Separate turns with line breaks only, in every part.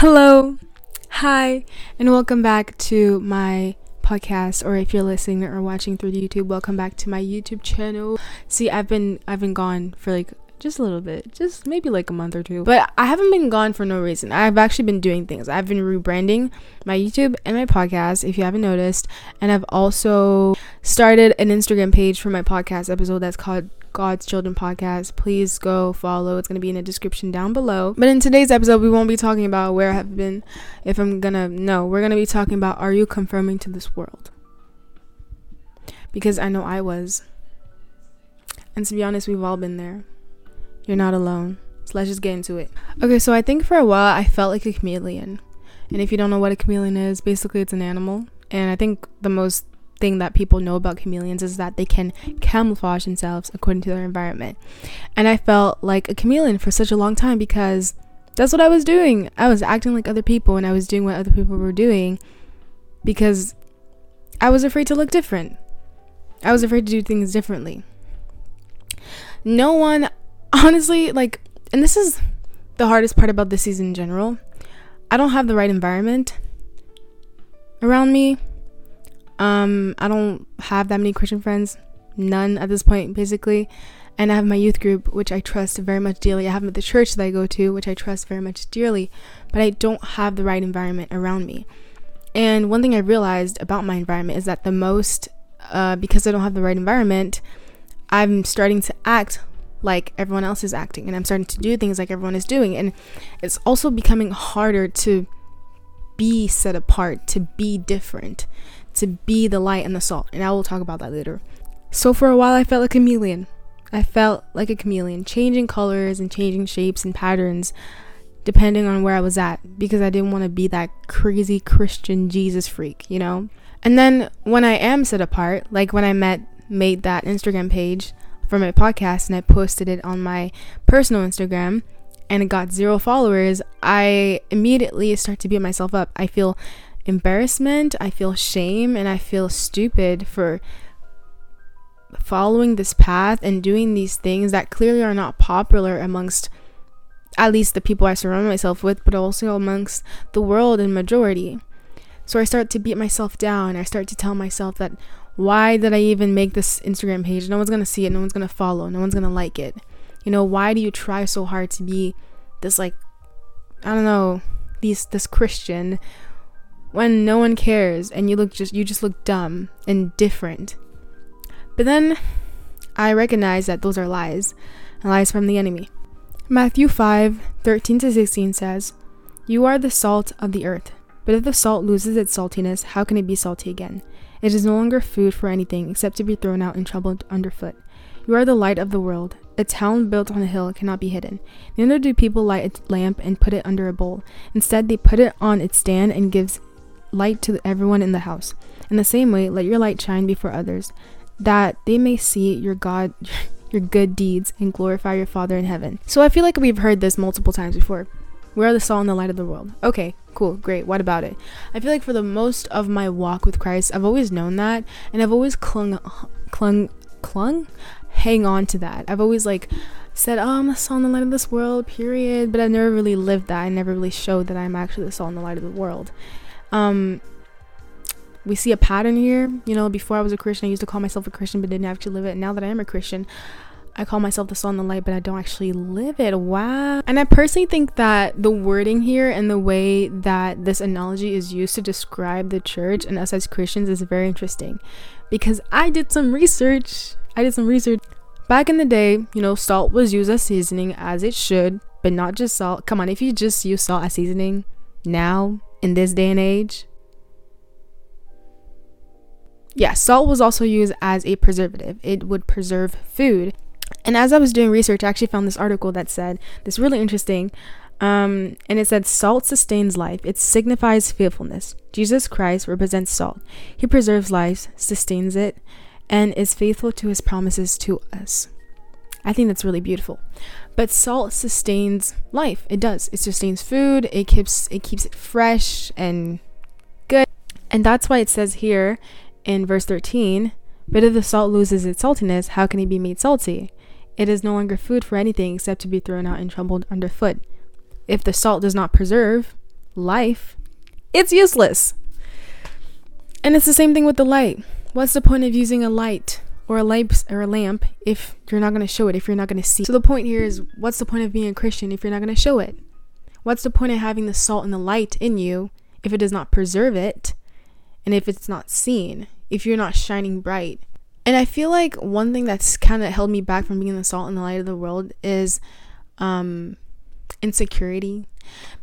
Hello, hi, and welcome back to my podcast. Or if you're listening or watching through YouTube, welcome back to my YouTube channel. See, I've been I've been gone for like just a little bit, just maybe like a month or two. But I haven't been gone for no reason. I've actually been doing things. I've been rebranding my YouTube and my podcast, if you haven't noticed. And I've also started an Instagram page for my podcast episode that's called God's Children Podcast. Please go follow. It's going to be in the description down below. But in today's episode, we won't be talking about where I have been. If I'm going to, no, we're going to be talking about are you confirming to this world? Because I know I was. And to be honest, we've all been there. You're not alone. So let's just get into it. Okay, so I think for a while I felt like a chameleon. And if you don't know what a chameleon is, basically it's an animal. And I think the most thing that people know about chameleons is that they can camouflage themselves according to their environment. And I felt like a chameleon for such a long time because that's what I was doing. I was acting like other people and I was doing what other people were doing because I was afraid to look different. I was afraid to do things differently. No one honestly, like, and this is the hardest part about this season in general. I don't have the right environment around me. Um, I don't have that many Christian friends, none at this point, basically. And I have my youth group, which I trust very much dearly. I have the church that I go to, which I trust very much dearly, but I don't have the right environment around me. And one thing I realized about my environment is that the most, uh, because I don't have the right environment, I'm starting to act like everyone else is acting and I'm starting to do things like everyone is doing and it's also becoming harder to be set apart, to be different, to be the light and the salt. And I will talk about that later. So for a while I felt like a chameleon. I felt like a chameleon, changing colors and changing shapes and patterns depending on where I was at because I didn't want to be that crazy Christian Jesus freak, you know? And then when I am set apart, like when I met made that Instagram page, for my podcast and I posted it on my personal Instagram and it got zero followers, I immediately start to beat myself up. I feel embarrassment, I feel shame, and I feel stupid for following this path and doing these things that clearly are not popular amongst at least the people I surround myself with, but also amongst the world and majority. So I start to beat myself down. I start to tell myself that why did I even make this Instagram page? No one's gonna see it, no one's gonna follow, no one's gonna like it. You know, why do you try so hard to be this like I don't know, these this Christian when no one cares and you look just you just look dumb and different. But then I recognize that those are lies, lies from the enemy. Matthew 5 13 to 16 says, You are the salt of the earth, but if the salt loses its saltiness, how can it be salty again? It is no longer food for anything except to be thrown out and trampled underfoot. You are the light of the world. A town built on a hill cannot be hidden. Neither do people light a lamp and put it under a bowl. Instead, they put it on its stand and gives light to everyone in the house. In the same way, let your light shine before others, that they may see your God your good deeds and glorify your Father in heaven. So I feel like we've heard this multiple times before. We are the salt and the light of the world. Okay, cool, great. What about it? I feel like for the most of my walk with Christ, I've always known that, and I've always clung, clung, clung, hang on to that. I've always like said, "Oh, I'm the salt and the light of this world," period. But I've never really lived that. I never really showed that I'm actually the salt and the light of the world. Um, we see a pattern here. You know, before I was a Christian, I used to call myself a Christian, but didn't actually live it. Now that I am a Christian, I call myself the salt and the light, but I don't actually live it. Wow. And I personally think that the wording here and the way that this analogy is used to describe the church and us as Christians is very interesting because I did some research. I did some research. Back in the day, you know, salt was used as seasoning as it should, but not just salt. Come on, if you just use salt as seasoning now in this day and age, yeah, salt was also used as a preservative. It would preserve food. And as I was doing research, I actually found this article that said this really interesting. Um, and it said, Salt sustains life, it signifies faithfulness. Jesus Christ represents salt. He preserves life, sustains it, and is faithful to his promises to us. I think that's really beautiful. But salt sustains life. It does. It sustains food. It keeps it keeps it fresh and good. And that's why it says here in verse 13, but if the salt loses its saltiness, how can it be made salty? It is no longer food for anything except to be thrown out and trampled underfoot. If the salt does not preserve, life, it's useless. And it's the same thing with the light. What's the point of using a light or a light or a lamp if you're not going to show it, if you're not going to see? So the point here is what's the point of being a Christian if you're not going to show it? What's the point of having the salt and the light in you if it does not preserve it and if it's not seen, if you're not shining bright? And I feel like one thing that's kind of held me back from being the salt and the light of the world is um insecurity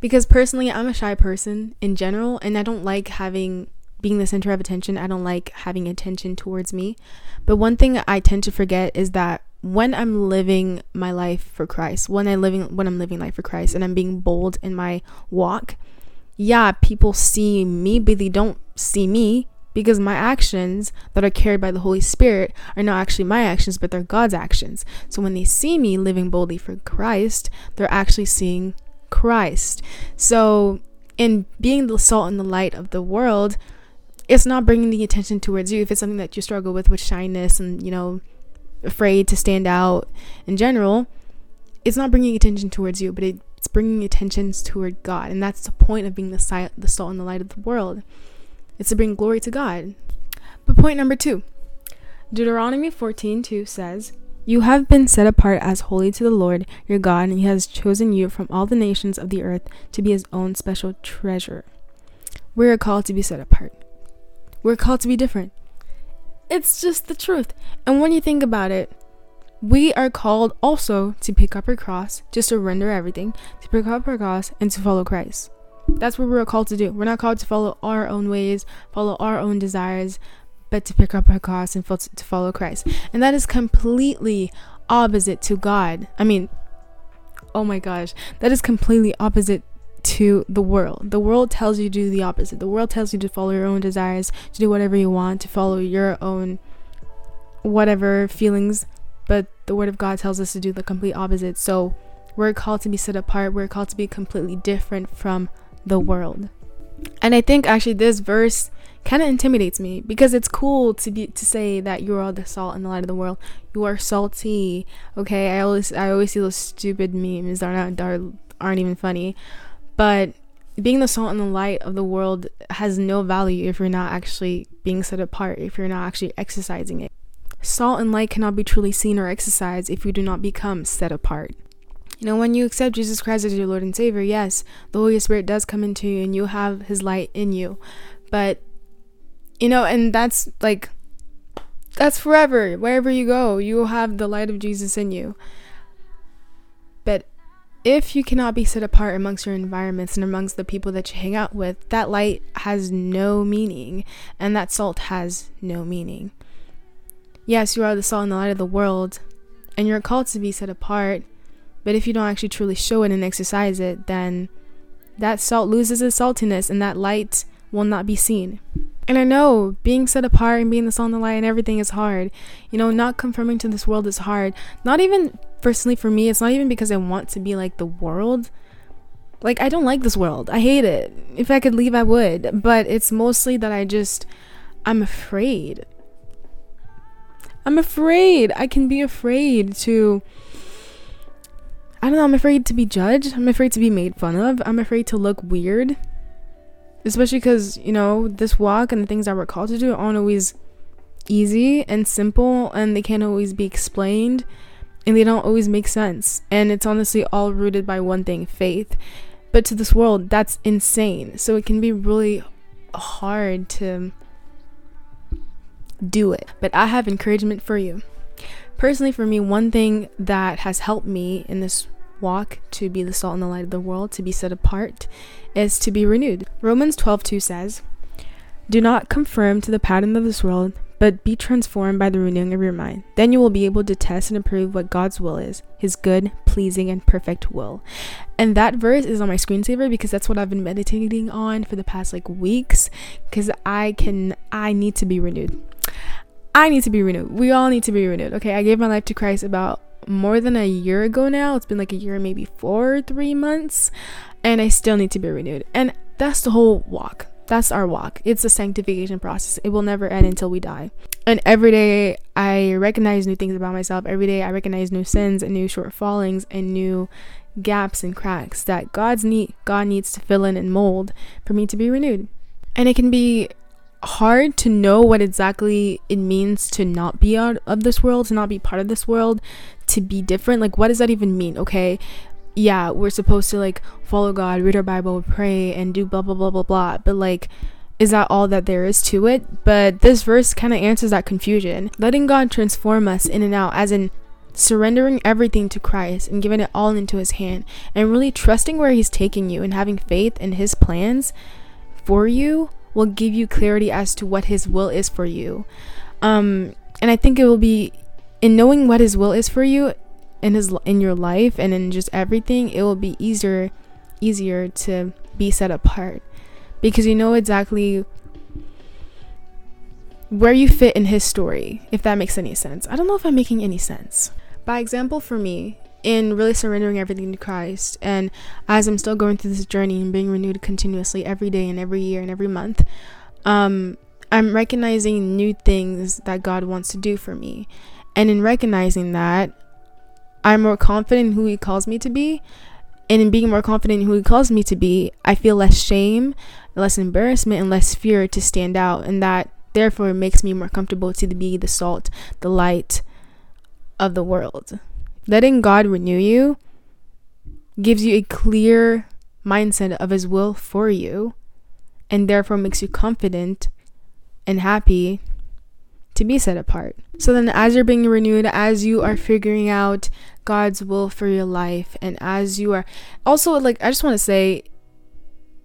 because personally I'm a shy person in general and I don't like having being the center of attention. I don't like having attention towards me. But one thing I tend to forget is that when I'm living my life for Christ, when I living when I'm living life for Christ and I'm being bold in my walk, yeah, people see me, but they don't see me because my actions that are carried by the Holy Spirit are not actually my actions, but they're God's actions. So when they see me living boldly for Christ, they're actually seeing Christ. So in being the salt and the light of the world, it's not bringing the attention towards you if it's something that you struggle with with shyness and you know afraid to stand out in general it's not bringing attention towards you but it's bringing attention toward god and that's the point of being the, si- the salt and the light of the world it's to bring glory to god but point number two deuteronomy 14 2 says you have been set apart as holy to the Lord your God, and He has chosen you from all the nations of the earth to be His own special treasure. We are called to be set apart. We're called to be different. It's just the truth. And when you think about it, we are called also to pick up our cross, to surrender everything, to pick up our cross, and to follow Christ. That's what we're called to do. We're not called to follow our own ways, follow our own desires, but to pick up our cross and to follow Christ. And that is completely opposite to God. I mean, oh my gosh, that is completely opposite to the world. The world tells you to do the opposite. The world tells you to follow your own desires, to do whatever you want, to follow your own whatever feelings. But the word of God tells us to do the complete opposite. So we're called to be set apart. We're called to be completely different from the world. And I think actually this verse kind of intimidates me because it's cool to be to say that you are the salt and the light of the world. You are salty. Okay, I always I always see those stupid memes that are not that aren't even funny but being the salt and the light of the world has no value if you're not actually being set apart, if you're not actually exercising it. Salt and light cannot be truly seen or exercised if you do not become set apart. You know, when you accept Jesus Christ as your Lord and Savior, yes, the Holy Spirit does come into you and you have His light in you. But, you know, and that's like, that's forever. Wherever you go, you will have the light of Jesus in you. If you cannot be set apart amongst your environments and amongst the people that you hang out with, that light has no meaning and that salt has no meaning. Yes, you are the salt and the light of the world and you're called to be set apart, but if you don't actually truly show it and exercise it, then that salt loses its saltiness and that light will not be seen. And I know being set apart and being the salt and the light and everything is hard. You know, not conforming to this world is hard. Not even personally for me, it's not even because I want to be like the world. Like, I don't like this world. I hate it. If I could leave, I would. But it's mostly that I just, I'm afraid. I'm afraid. I can be afraid to. I don't know. I'm afraid to be judged. I'm afraid to be made fun of. I'm afraid to look weird especially because you know this walk and the things that we're called to do aren't always easy and simple and they can't always be explained and they don't always make sense. And it's honestly all rooted by one thing faith. But to this world that's insane. So it can be really hard to do it. But i have encouragement for you. Personally for me one thing that has helped me in this walk to be the salt and the light of the world to be set apart is to be renewed. Romans 12:2 says, "Do not conform to the pattern of this world, but be transformed by the renewing of your mind. Then you will be able to test and approve what God's will is, his good, pleasing, and perfect will." And that verse is on my screensaver because that's what I've been meditating on for the past like weeks cuz I can I need to be renewed. I need to be renewed. We all need to be renewed. Okay, I gave my life to Christ about more than a year ago now. It's been like a year, maybe four, three months and I still need to be renewed. And that's the whole walk. That's our walk. It's a sanctification process. It will never end until we die. And every day I recognize new things about myself. Every day I recognize new sins and new shortfallings and new gaps and cracks that God's need God needs to fill in and mold for me to be renewed. And it can be hard to know what exactly it means to not be out of this world, to not be part of this world, to be different. Like what does that even mean? Okay. Yeah, we're supposed to like follow God, read our Bible, pray and do blah blah blah blah blah. But like is that all that there is to it? But this verse kind of answers that confusion. Letting God transform us in and out, as in surrendering everything to Christ and giving it all into His hand, and really trusting where He's taking you and having faith in His plans for you will give you clarity as to what His will is for you. Um, and I think it will be in knowing what His will is for you in His in your life and in just everything. It will be easier easier to be set apart because you know exactly where you fit in his story, if that makes any sense. I don't know if I'm making any sense. By example, for me, in really surrendering everything to Christ, and as I'm still going through this journey and being renewed continuously every day and every year and every month, um, I'm recognizing new things that God wants to do for me. And in recognizing that, I'm more confident in who He calls me to be. And in being more confident in who He calls me to be, I feel less shame less embarrassment and less fear to stand out and that therefore makes me more comfortable to be the salt the light of the world letting god renew you gives you a clear mindset of his will for you and therefore makes you confident and happy to be set apart. So then, as you're being renewed, as you are figuring out God's will for your life, and as you are also like, I just want to say,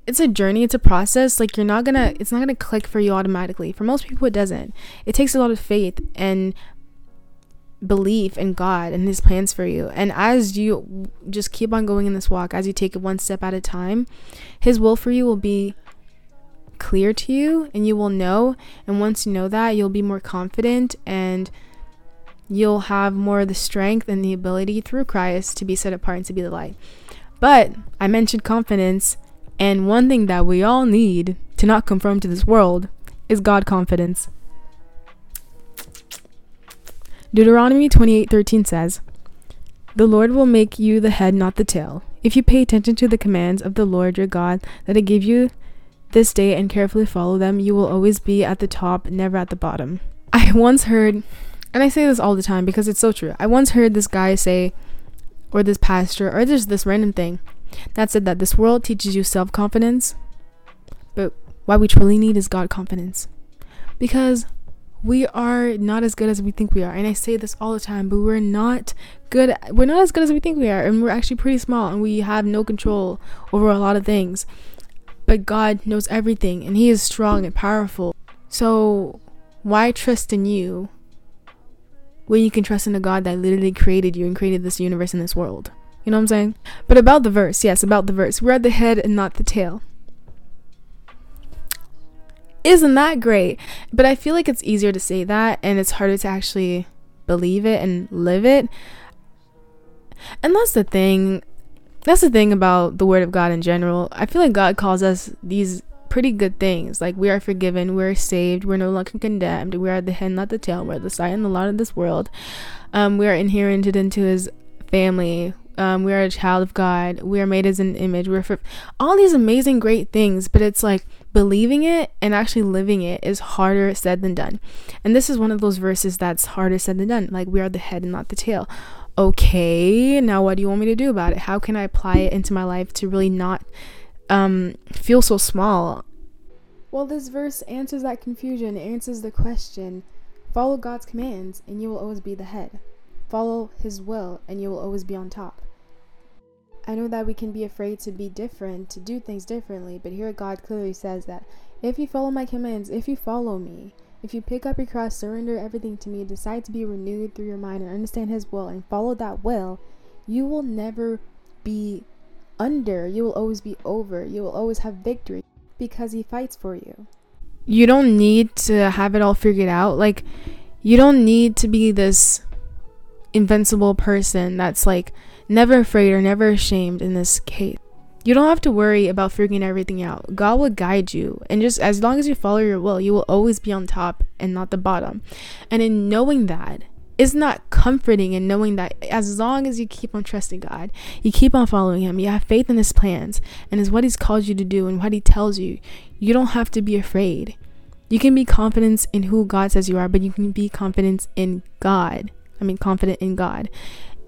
it's a journey it's a process like you're not gonna it's not gonna click for you automatically. For most people it doesn't. It takes a lot of faith and belief in god and his plans for you. And as you just keep on going in this walk as you take it one step at a time his will for you will be clear to you and you will know and once you know that you'll be more confident and you'll have more of the strength and the ability through christ to be set apart and to be the light but i mentioned confidence and one thing that we all need to not conform to this world is God confidence. Deuteronomy 28:13 says, "The Lord will make you the head, not the tail. If you pay attention to the commands of the Lord your God that I give you this day and carefully follow them, you will always be at the top, never at the bottom." I once heard, and I say this all the time because it's so true. I once heard this guy say or this pastor or just this random thing that said that this world teaches you self confidence, but what we truly need is God confidence. Because we are not as good as we think we are. And I say this all the time, but we're not good. We're not as good as we think we are. And we're actually pretty small and we have no control over a lot of things. But God knows everything and He is strong and powerful. So why trust in you when you can trust in a God that literally created you and created this universe and this world? You know what I'm saying? But about the verse, yes, about the verse. We're at the head and not the tail. Isn't that great? But I feel like it's easier to say that and it's harder to actually believe it and live it. And that's the thing. That's the thing about the word of God in general. I feel like God calls us these pretty good things. Like we are forgiven, we're saved, we're no longer condemned, we are the head, not the tail, we're the sign and the light of this world. Um, we are inherited into his family um, we are a child of God. We are made as an image. We're for all these amazing, great things, but it's like believing it and actually living it is harder said than done. And this is one of those verses that's harder said than done. Like we are the head and not the tail. Okay, now what do you want me to do about it? How can I apply it into my life to really not um, feel so small? Well, this verse answers that confusion, answers the question follow God's commands, and you will always be the head. Follow His will, and you will always be on top. I know that we can be afraid to be different, to do things differently, but here God clearly says that if you follow my commands, if you follow me, if you pick up your cross, surrender everything to me, decide to be renewed through your mind and understand His will and follow that will, you will never be under. You will always be over. You will always have victory because He fights for you. You don't need to have it all figured out. Like, you don't need to be this invincible person that's like never afraid or never ashamed in this case. You don't have to worry about figuring everything out. God will guide you. And just as long as you follow your will, you will always be on top and not the bottom. And in knowing that, isn't comforting in knowing that as long as you keep on trusting God, you keep on following Him, you have faith in His plans and is what He's called you to do and what He tells you, you don't have to be afraid. You can be confident in who God says you are, but you can be confident in God. I mean, confident in God.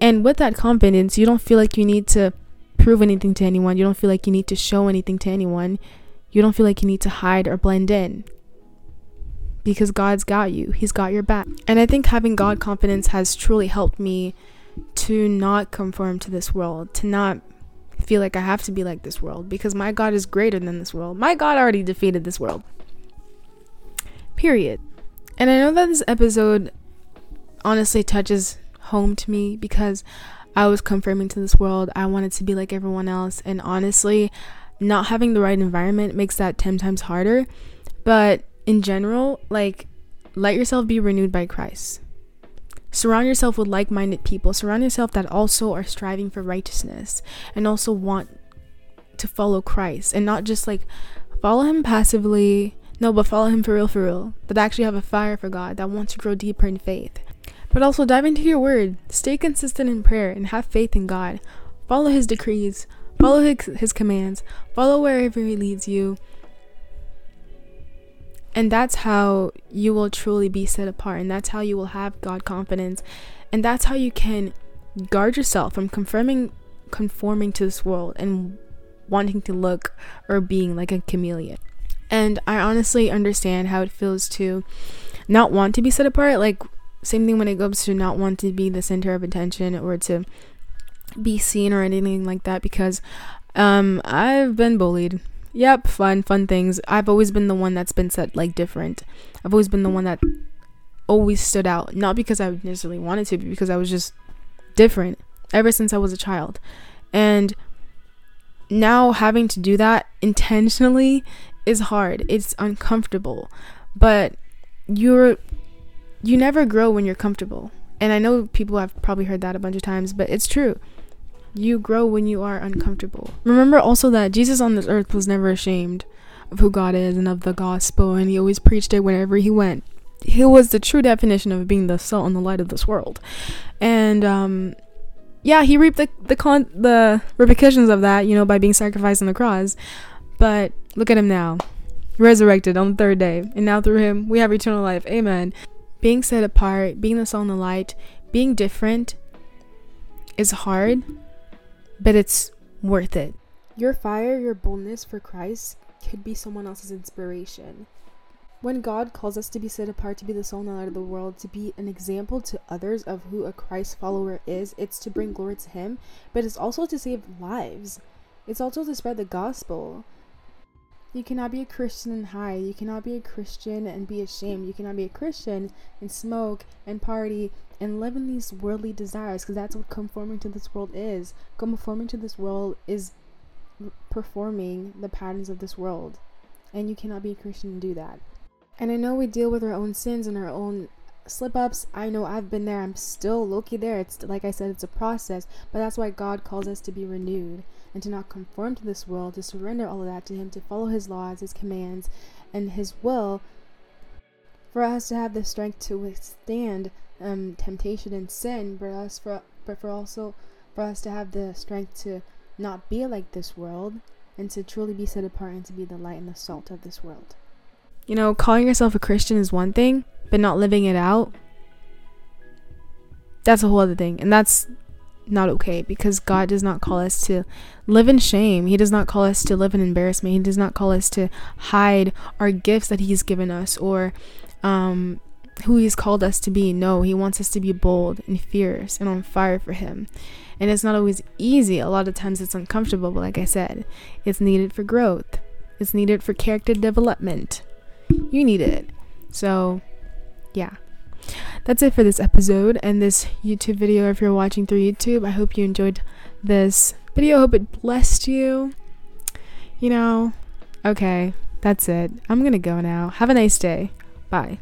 And with that confidence, you don't feel like you need to prove anything to anyone. You don't feel like you need to show anything to anyone. You don't feel like you need to hide or blend in because God's got you. He's got your back. And I think having God confidence has truly helped me to not conform to this world, to not feel like I have to be like this world because my God is greater than this world. My God already defeated this world. Period. And I know that this episode honestly touches home to me because I was conforming to this world. I wanted to be like everyone else. And honestly, not having the right environment makes that 10 times harder. But in general, like, let yourself be renewed by Christ. Surround yourself with like minded people. Surround yourself that also are striving for righteousness and also want to follow Christ and not just like follow Him passively. No, but follow Him for real, for real. That actually have a fire for God, that want to grow deeper in faith. But also dive into your word. Stay consistent in prayer and have faith in God. Follow His decrees. Follow His, his commands. Follow wherever He leads you. And that's how you will truly be set apart. And that's how you will have God confidence. And that's how you can guard yourself from confirming conforming to this world and wanting to look or being like a chameleon. And I honestly understand how it feels to not want to be set apart. Like same thing when it comes to not want to be the center of attention or to be seen or anything like that because um I've been bullied Yep, fun, fun things. I've always been the one that's been set like different. I've always been the one that always stood out. Not because I necessarily wanted to, but because I was just different ever since I was a child. And now having to do that intentionally is hard. It's uncomfortable. But you're you never grow when you're comfortable. And I know people have probably heard that a bunch of times, but it's true. You grow when you are uncomfortable. Remember also that Jesus on this earth was never ashamed of who God is and of the gospel, and he always preached it wherever he went. He was the true definition of being the salt and the light of this world. And um yeah, he reaped the the con- the repercussions of that, you know, by being sacrificed on the cross. But look at him now, resurrected on the third day, and now through him we have eternal life. Amen. Being set apart, being the salt and the light, being different is hard, but it's worth it. Your fire, your boldness for Christ could be someone else's inspiration. When God calls us to be set apart, to be the soul and the light of the world, to be an example to others of who a Christ follower is, it's to bring glory to Him, but it's also to save lives. It's also to spread the gospel. You cannot be a Christian and hide. You cannot be a Christian and be ashamed. You cannot be a Christian and smoke and party and live in these worldly desires because that's what conforming to this world is. Conforming to this world is performing the patterns of this world. And you cannot be a Christian and do that. And I know we deal with our own sins and our own slip ups. I know I've been there. I'm still lowkey there. It's like I said, it's a process. But that's why God calls us to be renewed and to not conform to this world, to surrender all of that to Him, to follow His laws, His commands, and His will for us to have the strength to withstand um, temptation and sin, but us for but for also for us to have the strength to not be like this world and to truly be set apart and to be the light and the salt of this world. You know, calling yourself a Christian is one thing, but not living it out that's a whole other thing. And that's not okay because God does not call us to live in shame. He does not call us to live in embarrassment. He does not call us to hide our gifts that He's given us or um, who He's called us to be. No, He wants us to be bold and fierce and on fire for Him. And it's not always easy. A lot of times it's uncomfortable, but like I said, it's needed for growth, it's needed for character development. You need it. So, yeah. That's it for this episode and this YouTube video. If you're watching through YouTube, I hope you enjoyed this video. I hope it blessed you. You know, okay, that's it. I'm gonna go now. Have a nice day. Bye.